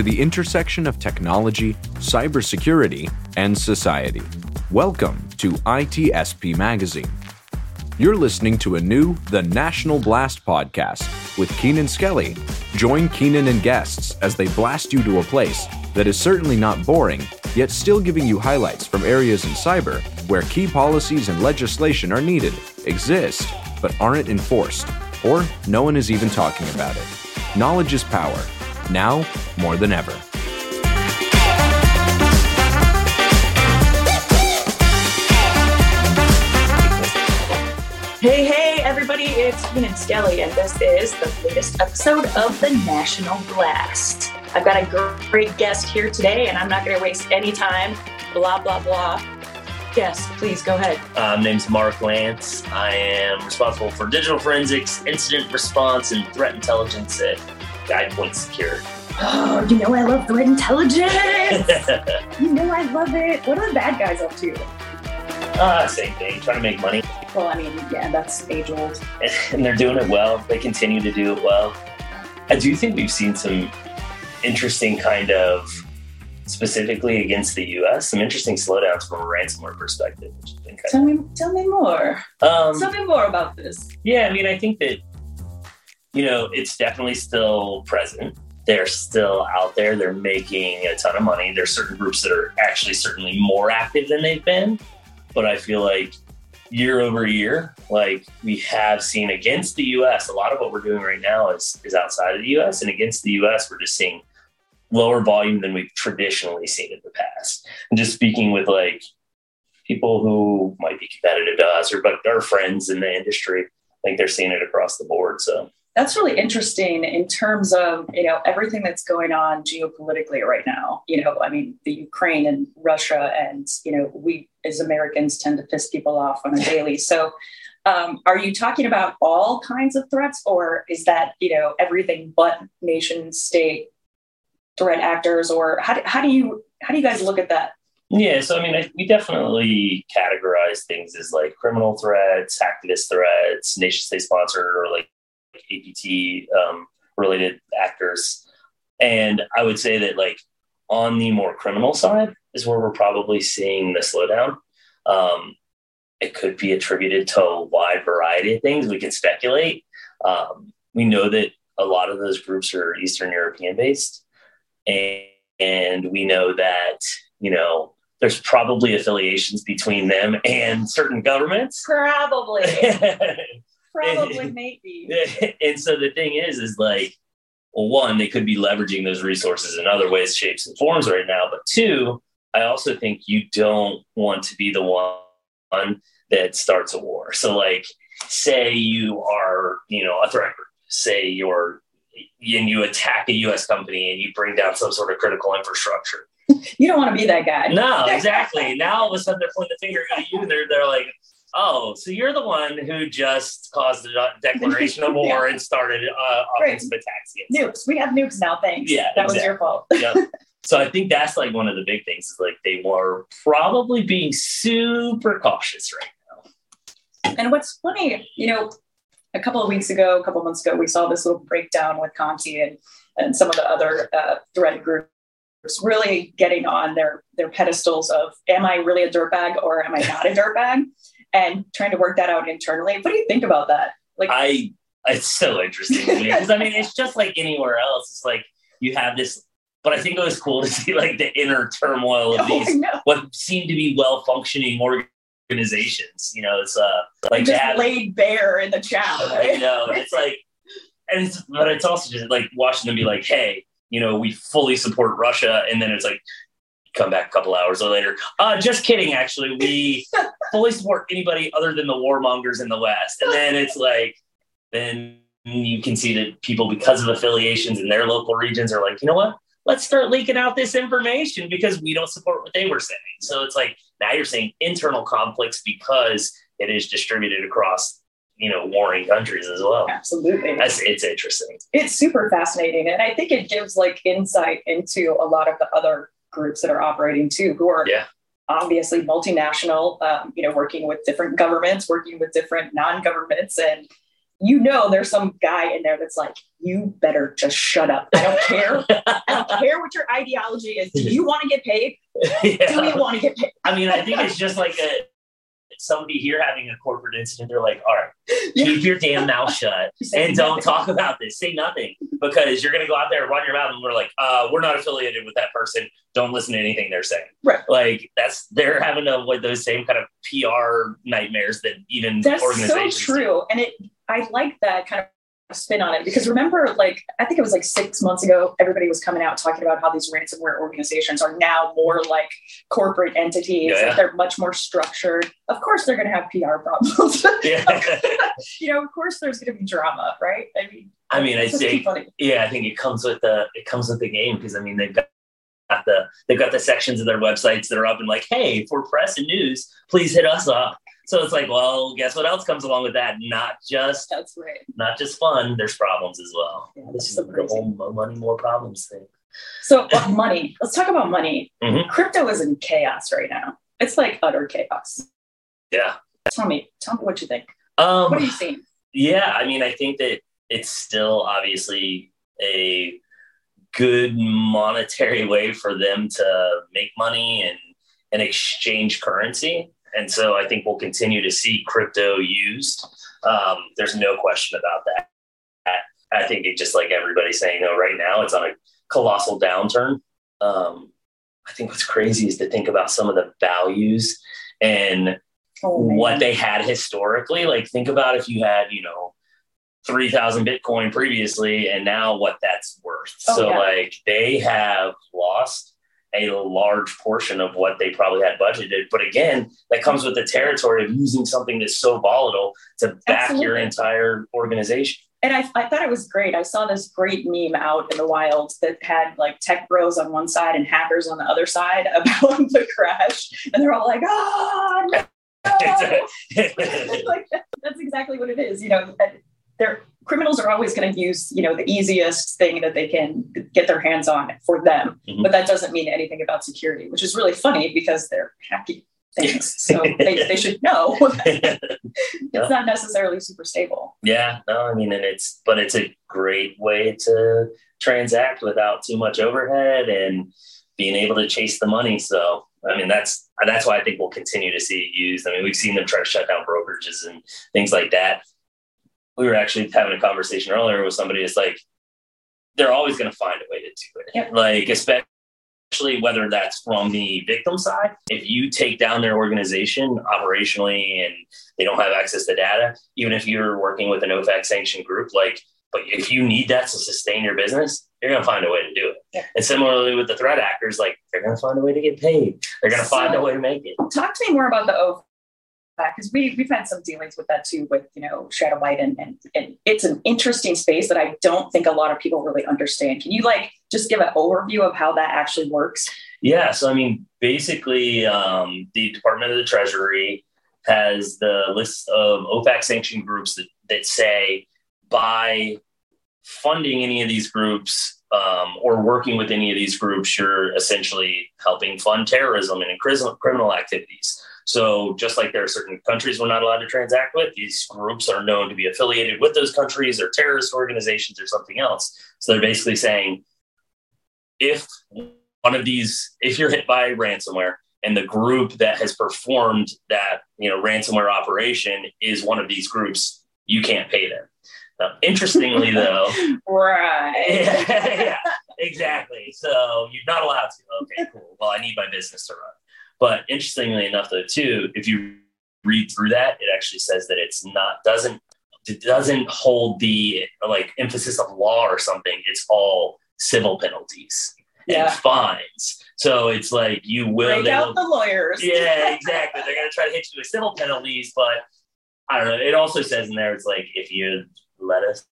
To the intersection of technology, cybersecurity, and society. Welcome to ITSP Magazine. You're listening to a new The National Blast podcast with Keenan Skelly. Join Keenan and guests as they blast you to a place that is certainly not boring, yet still giving you highlights from areas in cyber where key policies and legislation are needed, exist, but aren't enforced, or no one is even talking about it. Knowledge is power, now more than ever. Hey, hey, everybody, it's Keenan Skelly, and this is the latest episode of the National Blast. I've got a great guest here today, and I'm not going to waste any time. Blah, blah, blah. Yes, please go ahead. Uh, my name's Mark Lance. I am responsible for digital forensics, incident response, and threat intelligence at GuidePoint Security. Oh, you know I love threat intelligence. you know I love it. What are the bad guys up to? uh, same thing, trying to make money. Well, I mean, yeah, that's age old. And they're doing it well. They continue to do it well. I do think we've seen some interesting kind of specifically against the U.S. Some interesting slowdowns from a ransomware perspective. Which been kind Tell me, tell me more. um, Tell me more about this. Yeah, I mean, I think that, you know, it's definitely still present. They're still out there. They're making a ton of money. There's certain groups that are actually certainly more active than they've been. But I feel like year over year, like we have seen against the US, a lot of what we're doing right now is, is outside of the US. And against the US, we're just seeing lower volume than we've traditionally seen in the past. And just speaking with like people who might be competitive to us or but our friends in the industry, I think they're seeing it across the board. So That's really interesting in terms of you know everything that's going on geopolitically right now. You know, I mean, the Ukraine and Russia, and you know, we as Americans tend to piss people off on a daily. So, um, are you talking about all kinds of threats, or is that you know everything but nation state threat actors, or how do, how do you how do you guys look at that? Yeah, so I mean, we definitely categorize things as like criminal threats, activist threats, nation state sponsored, or like APT um, related actors. And I would say that like on the more criminal side is where we're probably seeing the slowdown. Um, it could be attributed to a wide variety of things. We can speculate. Um, we know that a lot of those groups are Eastern European based, and, and we know that you know there's probably affiliations between them and certain governments. Probably, and probably, maybe. And so the thing is, is like, well, one, they could be leveraging those resources in other ways, shapes, and forms right now. But two, I also think you don't want to be the one that starts a war. So, like, say you are, you know, a threat group. Say you're, and you attack a U.S. company and you bring down some sort of critical infrastructure. You don't want to be that guy. No, exactly. now all of a sudden they're pointing the finger at you, and they're they're like, "Oh, so you're the one who just caused a declaration of war and started uh, offensive attacks against." Nukes. We have nukes now. Thanks. Yeah, that was your fault. Yep. So I think that's like one of the big things is like they were probably being super cautious right now. And what's funny, you know, a couple of weeks ago, a couple of months ago, we saw this little breakdown with Conti and, and some of the other uh, threat groups really getting on their their pedestals of am I really a dirtbag or am I not a dirtbag? And trying to work that out internally. What do you think about that? Like I it's so interesting to me because I mean it's just like anywhere else. It's like you have this, but I think it was cool to see like the inner turmoil of oh, these know. what seem to be well functioning organizations. You know, it's uh like just have laid bare in the chat. I know. It's like, and it's, but it's also just like watching them be like, hey, you know, we fully support Russia. And then it's like, come back a couple hours later. Uh, just kidding. Actually, we fully support anybody other than the warmongers in the West. And then it's like, then you can see that people, because of affiliations in their local regions, are like, you know what? Let's start leaking out this information because we don't support what they were saying. So it's like now you're saying internal conflicts because it is distributed across, you know, warring countries as well. Absolutely. That's it's interesting. it's super fascinating and i think it gives like insight into a lot of the other groups that are operating too who are Yeah. obviously multinational um, you know working with different governments working with different non-governments and you know there's some guy in there that's like, you better just shut up. I don't care. I don't care what your ideology is. Do you want to get paid? Yeah. Do you want to get paid? I mean, I think it's just like a somebody here having a corporate incident, they're like, all right, keep your damn mouth shut and don't talk about this. Say nothing because you're going to go out there and run your mouth and we're like, uh, we're not affiliated with that person. Don't listen to anything they're saying. Right. Like that's, they're having to avoid those same kind of PR nightmares that even that's organizations so true. Do. And it, I like that kind of spin on it. Because remember like i think it was like six months ago everybody was coming out talking about how these ransomware organizations are now more like corporate entities. Yeah. they're much more structured. Of course they're going to have pr problems. You know of course there's going to be drama right? I mean i mean i say yeah i think it comes with the it comes with the game because i mean they've got the they've got the sections of their websites that are up and like hey for press and news please hit us up so it's like, well, guess what else comes along with that? Not just that's right. Not just fun. There's problems as well. Yeah, this is so the whole money, more problems thing. So money. Let's talk about money. Mm-hmm. Crypto is in chaos right now. It's like utter chaos. Yeah. Tell me. Tell me what you think. Um, what are you seeing? Yeah, I mean, I think that it's still obviously a good monetary way for them to make money and and exchange currency. And so I think we'll continue to see crypto used. Um, there's no question about that. I think it just like everybody's saying, no, right now it's on a colossal downturn. Um, I think what's crazy is to think about some of the values and oh, what they had historically. Like, think about if you had, you know, 3000 Bitcoin previously and now what that's worth. Oh, so, yeah. like, they have lost a large portion of what they probably had budgeted. But again, that comes with the territory of using something that's so volatile to back Absolutely. your entire organization. And I, I thought it was great. I saw this great meme out in the wild that had like tech bros on one side and hackers on the other side about the crash. And they're all like, ah, oh, no. like, that's exactly what it is. You know, they're criminals are always going to use you know the easiest thing that they can get their hands on for them. Mm-hmm. but that doesn't mean anything about security which is really funny because they're hacky things. So they, they should know. It's not necessarily super stable. Yeah no i mean and it's but it's a great way to transact without too much overhead and being able to chase the money. So I mean, that's that's why I think we'll continue to see it used. I mean, we've seen them try to shut down brokerages and things like that we were actually having a conversation earlier with somebody. It's like they're always going to find a way to do it. Yep. Like especially whether that's from the victim side. If you take down their organization operationally and they don't have access to data, even if you're working with an OFAC sanctioned group, like but if you need that to sustain your business, you're going to find a way to do it. Yeah. And similarly with the threat actors, like they're going to find a way to get paid. They're going to so, find a way to make it. Talk to me more about the OFAC because we we've had some dealings with that too with you know shadow white and, and and it's an interesting space that I don't think a lot of people really understand. Can you like just give an overview of how that actually works? Yeah, so I mean, basically, um, the Department of the Treasury has the list of OFAC sanctioned groups that that say by funding any of these groups um, or working with any of these groups, you're essentially helping fund terrorism and criminal activities. So just like there are certain countries we're not allowed to transact with, these groups are known to be affiliated with those countries or terrorist organizations or something else. So they're basically saying if one of these, if you're hit by ransomware and the group that has performed that, you know, ransomware operation is one of these groups, you can't pay them. Now, interestingly, though, right? Yeah, yeah, exactly. So you're not allowed to. Okay, cool. Well, I need my business to run. But interestingly enough, though, too, if you read through that, it actually says that it's not doesn't it doesn't hold the like emphasis of law or something. It's all civil penalties yeah. and fines. So it's like you will break out the lawyers. Yeah, exactly. They're gonna try to hit you with civil penalties, but I don't know. It also says in there, it's like if you let us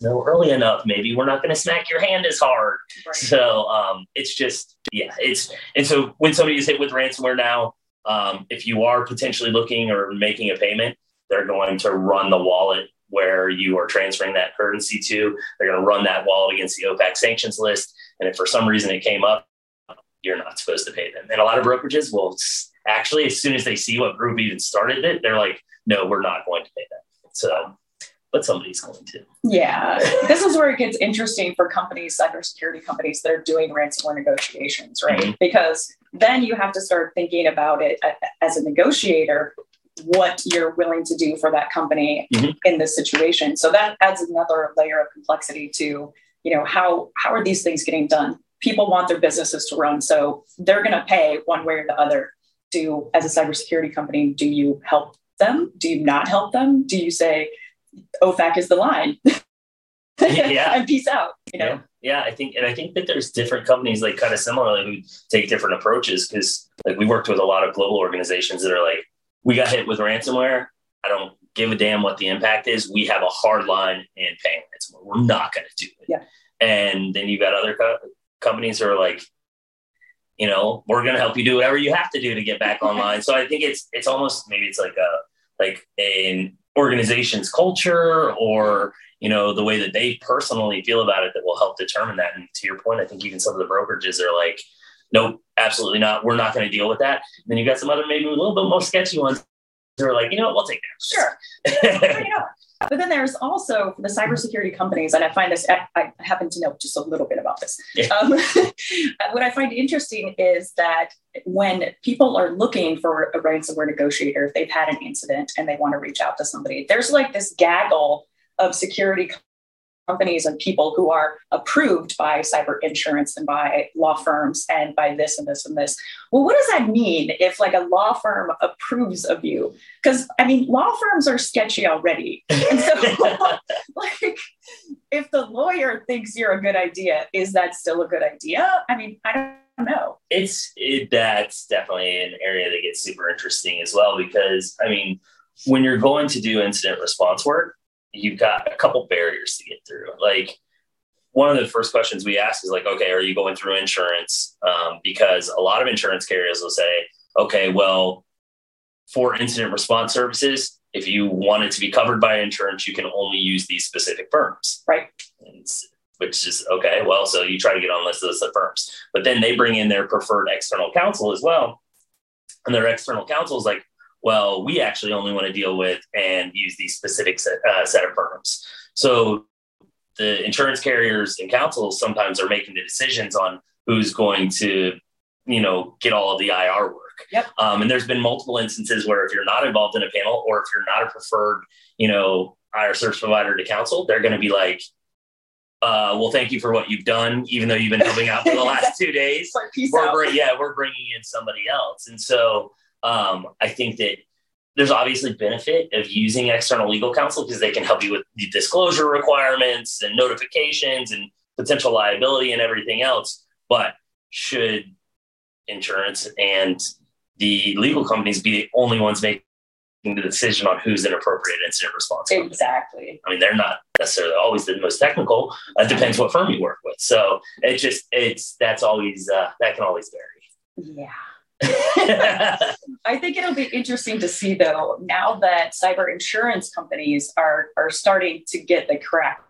know early enough, maybe we're not going to smack your hand as hard. Right. So um, it's just, yeah, it's, and so when somebody is hit with ransomware now, um, if you are potentially looking or making a payment, they're going to run the wallet where you are transferring that currency to. They're going to run that wallet against the OFAC sanctions list. And if for some reason it came up, you're not supposed to pay them. And a lot of brokerages will actually, as soon as they see what group even started it, they're like, no, we're not going to pay them. So but somebody's going to. Yeah, this is where it gets interesting for companies, cybersecurity companies that are doing ransomware negotiations, right? Mm-hmm. Because then you have to start thinking about it as a negotiator what you're willing to do for that company mm-hmm. in this situation. So that adds another layer of complexity to, you know, how how are these things getting done? People want their businesses to run, so they're going to pay one way or the other. Do as a cybersecurity company, do you help them? Do you not help them? Do you say OFAC is the line? yeah, and peace out. You know. Yeah. Yeah, I think, and I think that there's different companies like kind of similarly who take different approaches because like we worked with a lot of global organizations that are like, we got hit with ransomware. I don't give a damn what the impact is. We have a hard line in paying ransomware. We're not going to do it. Yeah. And then you've got other co- companies who are like, you know, we're going to help you do whatever you have to do to get back online. so I think it's it's almost maybe it's like a like an organization's culture or you know the way that they personally feel about it that will help determine that. And to your point, I think even some of the brokerages are like, nope, absolutely not. We're not going to deal with that. And then you got some other maybe a little bit more sketchy ones who are like, you know what, we'll take that. Sure. But then there's also the cybersecurity companies, and I find this, I, I, happen to know just a little bit about this. Yeah. Um, what I find interesting is that when people are looking for a ransomware negotiator, if they've had an incident and they want to reach out to somebody, there's like this gaggle of security companies and people who are approved by cyber insurance and by law firms and by this and this and this. Well, what does that mean if like a law firm approves of you? Because I mean, law firms are sketchy already. And so like if the lawyer thinks you're a good idea, is that still a good idea? I mean, I don't know. It's it, that's definitely an area that gets super interesting as well because I mean, when you're going to do incident response work, you've got a couple barriers to get through. Like one of the first questions we ask is like, okay, are you going through insurance? Um, because a lot of insurance carriers will say, okay, well, for incident response services, if you want it to be covered by insurance, you can only use these specific firms. Right. And, which is okay. Well, so you try to get on list of the firms, but then they bring in their preferred external counsel as well. And their external counsel is like, well, we actually only want to deal with and use these specific set, uh, set of firms. So the insurance carriers and counsels sometimes are making the decisions on who's going to, you know, get all of the IR work. Yep. Um, and there's been multiple instances where if you're not involved in a panel or if you're not a preferred, you know, IR service provider to counsel, they're going to be like, uh, well, thank you for what you've done, even though you've been helping out for the last two days. we're, yeah, we're bringing in somebody else. And so um, I think that there's obviously benefit of using external legal counsel because they can help you with the disclosure requirements and notifications and potential liability and everything else. But should insurance and the legal companies be the only ones making the decision on who's an appropriate incident response? Company? Exactly. I mean, they're not necessarily always the most technical. It depends what firm you work with. So it just it's that's always uh, that can always vary. Yeah. I think it'll be interesting to see though, now that cyber insurance companies are are starting to get the crack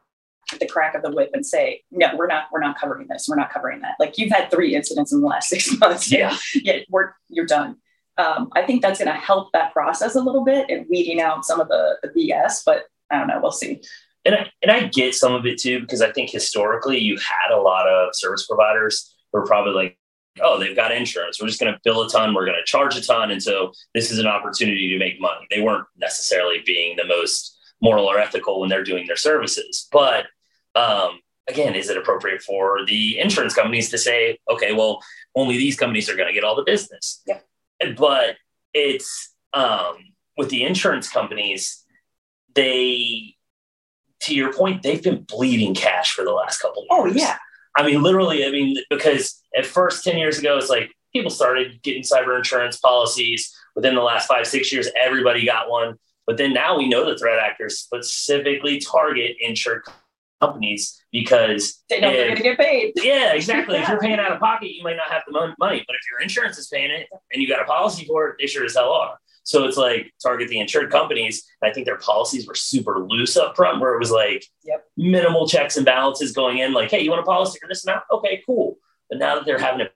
the crack of the whip and say, no, we're not, we're not covering this. We're not covering that. Like you've had three incidents in the last six months. Yeah. Yet we're, you're done. Um, I think that's going to help that process a little bit and weeding out some of the, the BS, but I don't know. We'll see. And I, and I get some of it too, because I think historically you had a lot of service providers who are probably like, oh, they've got insurance. We're just going to bill a ton. We're going to charge a ton. And so this is an opportunity to make money. They weren't necessarily being the most moral or ethical when they're doing their services. But um, again, is it appropriate for the insurance companies to say, okay, well, only these companies are going to get all the business? Yeah. But it's um, with the insurance companies, they, to your point, they've been bleeding cash for the last couple of years. Oh, yeah. I mean, literally, I mean, because at first, 10 years ago, it's like people started getting cyber insurance policies. Within the last five, six years, everybody got one. But then now we know the threat actors specifically target insured companies because they know if, they're going to get paid. Yeah, exactly. yeah. If you're paying out of pocket, you might not have the money. But if your insurance is paying it and you got a policy for it, they sure as hell are. So it's like target the insured companies. I think their policies were super loose up front, where it was like yep. minimal checks and balances going in. Like, hey, you want a policy for this amount? Okay, cool. But now that they're having to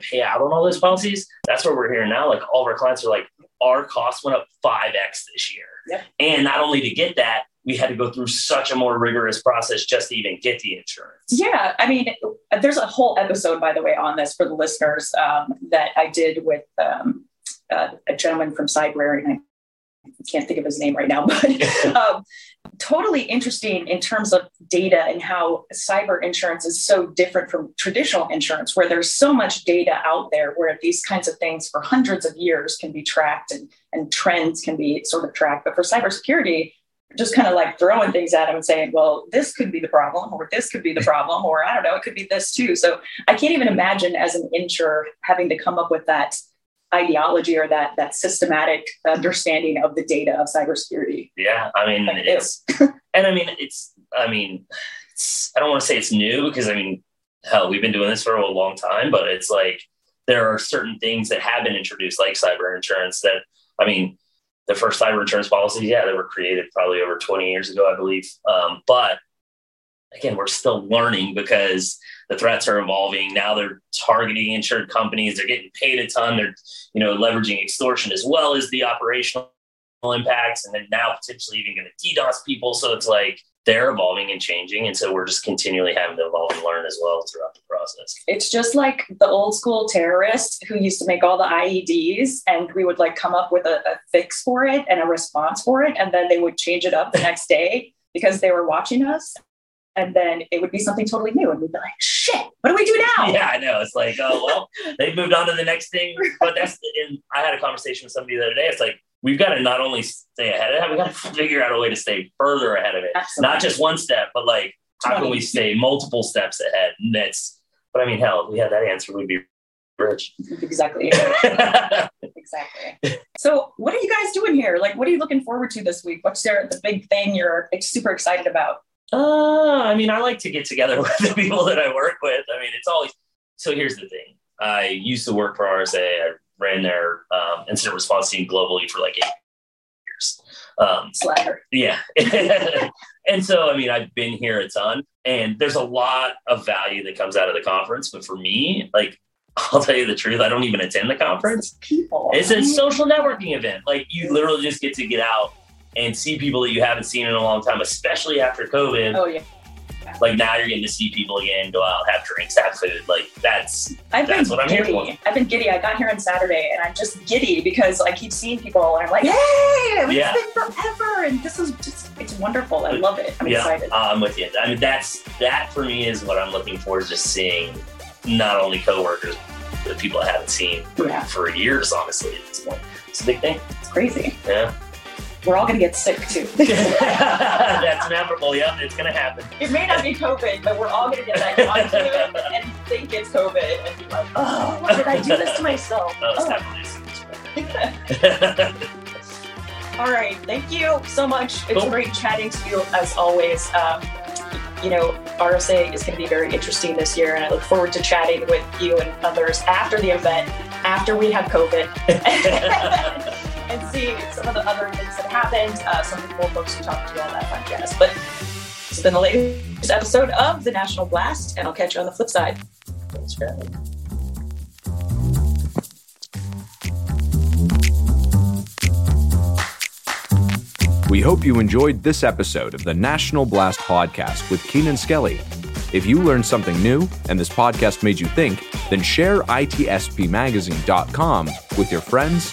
pay out on all those policies, that's what we're hearing now. Like all of our clients are like, our costs went up 5x this year. Yep. And not only to get that, we had to go through such a more rigorous process just to even get the insurance. Yeah, I mean, there's a whole episode, by the way, on this for the listeners um, that I did with um, uh, a gentleman from Cybrary, and I can't think of his name right now, but um, totally interesting in terms of data and how cyber insurance is so different from traditional insurance, where there's so much data out there where these kinds of things for hundreds of years can be tracked and, and trends can be sort of tracked. But for cybersecurity, just kind of like throwing things at him and saying, well, this could be the problem, or this could be the problem, or I don't know, it could be this too. So I can't even imagine as an insurer having to come up with that ideology or that that systematic understanding of the data of cybersecurity. Yeah, I mean like it's and I mean it's I mean it's I don't want to say it's new because I mean hell we've been doing this for a long time, but it's like there are certain things that have been introduced like cyber insurance that I mean the first cyber insurance policies, yeah, they were created probably over 20 years ago, I believe. Um, but again, we're still learning because the threats are evolving. Now they're targeting insured companies. They're getting paid a ton. They're, you know, leveraging extortion as well as the operational impacts. And then now potentially even going to DDoS people. So it's like they're evolving and changing. And so we're just continually having to evolve and learn as well throughout the process. It's just like the old school terrorists who used to make all the IEDs and we would like come up with a, a fix for it and a response for it. And then they would change it up the next day because they were watching us. And then it would be something totally new. And we'd be like, shit, what do we do now? Yeah, I know. It's like, oh, well, they've moved on to the next thing. But that's, and I had a conversation with somebody the other day. It's like, we've got to not only stay ahead of that, we've got to figure out a way to stay further ahead of it. Absolutely. Not just one step, but like how can we stay multiple steps ahead? And that's, but I mean, hell, if we had that answer, we'd be rich. Exactly. exactly. So, what are you guys doing here? Like, what are you looking forward to this week? What's there the big thing you're super excited about? Uh, I mean, I like to get together with the people that I work with. I mean, it's always so. Here's the thing: I used to work for RSA. I ran their um, incident response team globally for like eight years. Um, Slacker. Yeah. and so, I mean, I've been here a ton, and there's a lot of value that comes out of the conference. But for me, like, I'll tell you the truth, I don't even attend the conference. People. It's a social networking event. Like, you literally just get to get out and see people that you haven't seen in a long time, especially after COVID. Oh, yeah like now you're getting to see people again, go out, have drinks, have food. Like that's I've that's what I'm giddy. here for. I've been giddy. I got here on Saturday and I'm just giddy because I keep seeing people and I'm like, hey, it's yeah. been forever. And this is just it's wonderful. I love it. I'm yeah, excited. Uh, I'm with you. I mean that's that for me is what I'm looking for is just seeing not only coworkers, but people I haven't seen yeah. for years, honestly, at this point. It's a big thing. It's crazy. Yeah we're all going to get sick too. That's inevitable. Yep, it's going to happen. It may not be COVID, but we're all going to get that contagion and think it's COVID and be like, oh, why did I do this to myself? Oh, oh. all right. Thank you so much. It's cool. great chatting to you as always. Um, you know, RSA is going to be very interesting this year, and I look forward to chatting with you and others after the event, after we have COVID. and see some of the other things that happened, uh, some of the cool folks who talked to, you, all that fun jazz. But it's been the latest episode of the National Blast, and I'll catch you on the flip side. Thanks for having me. We hope you enjoyed this episode of the National Blast podcast with Keenan Skelly. If you learned something new and this podcast made you think, then share itspmagazine.com with your friends,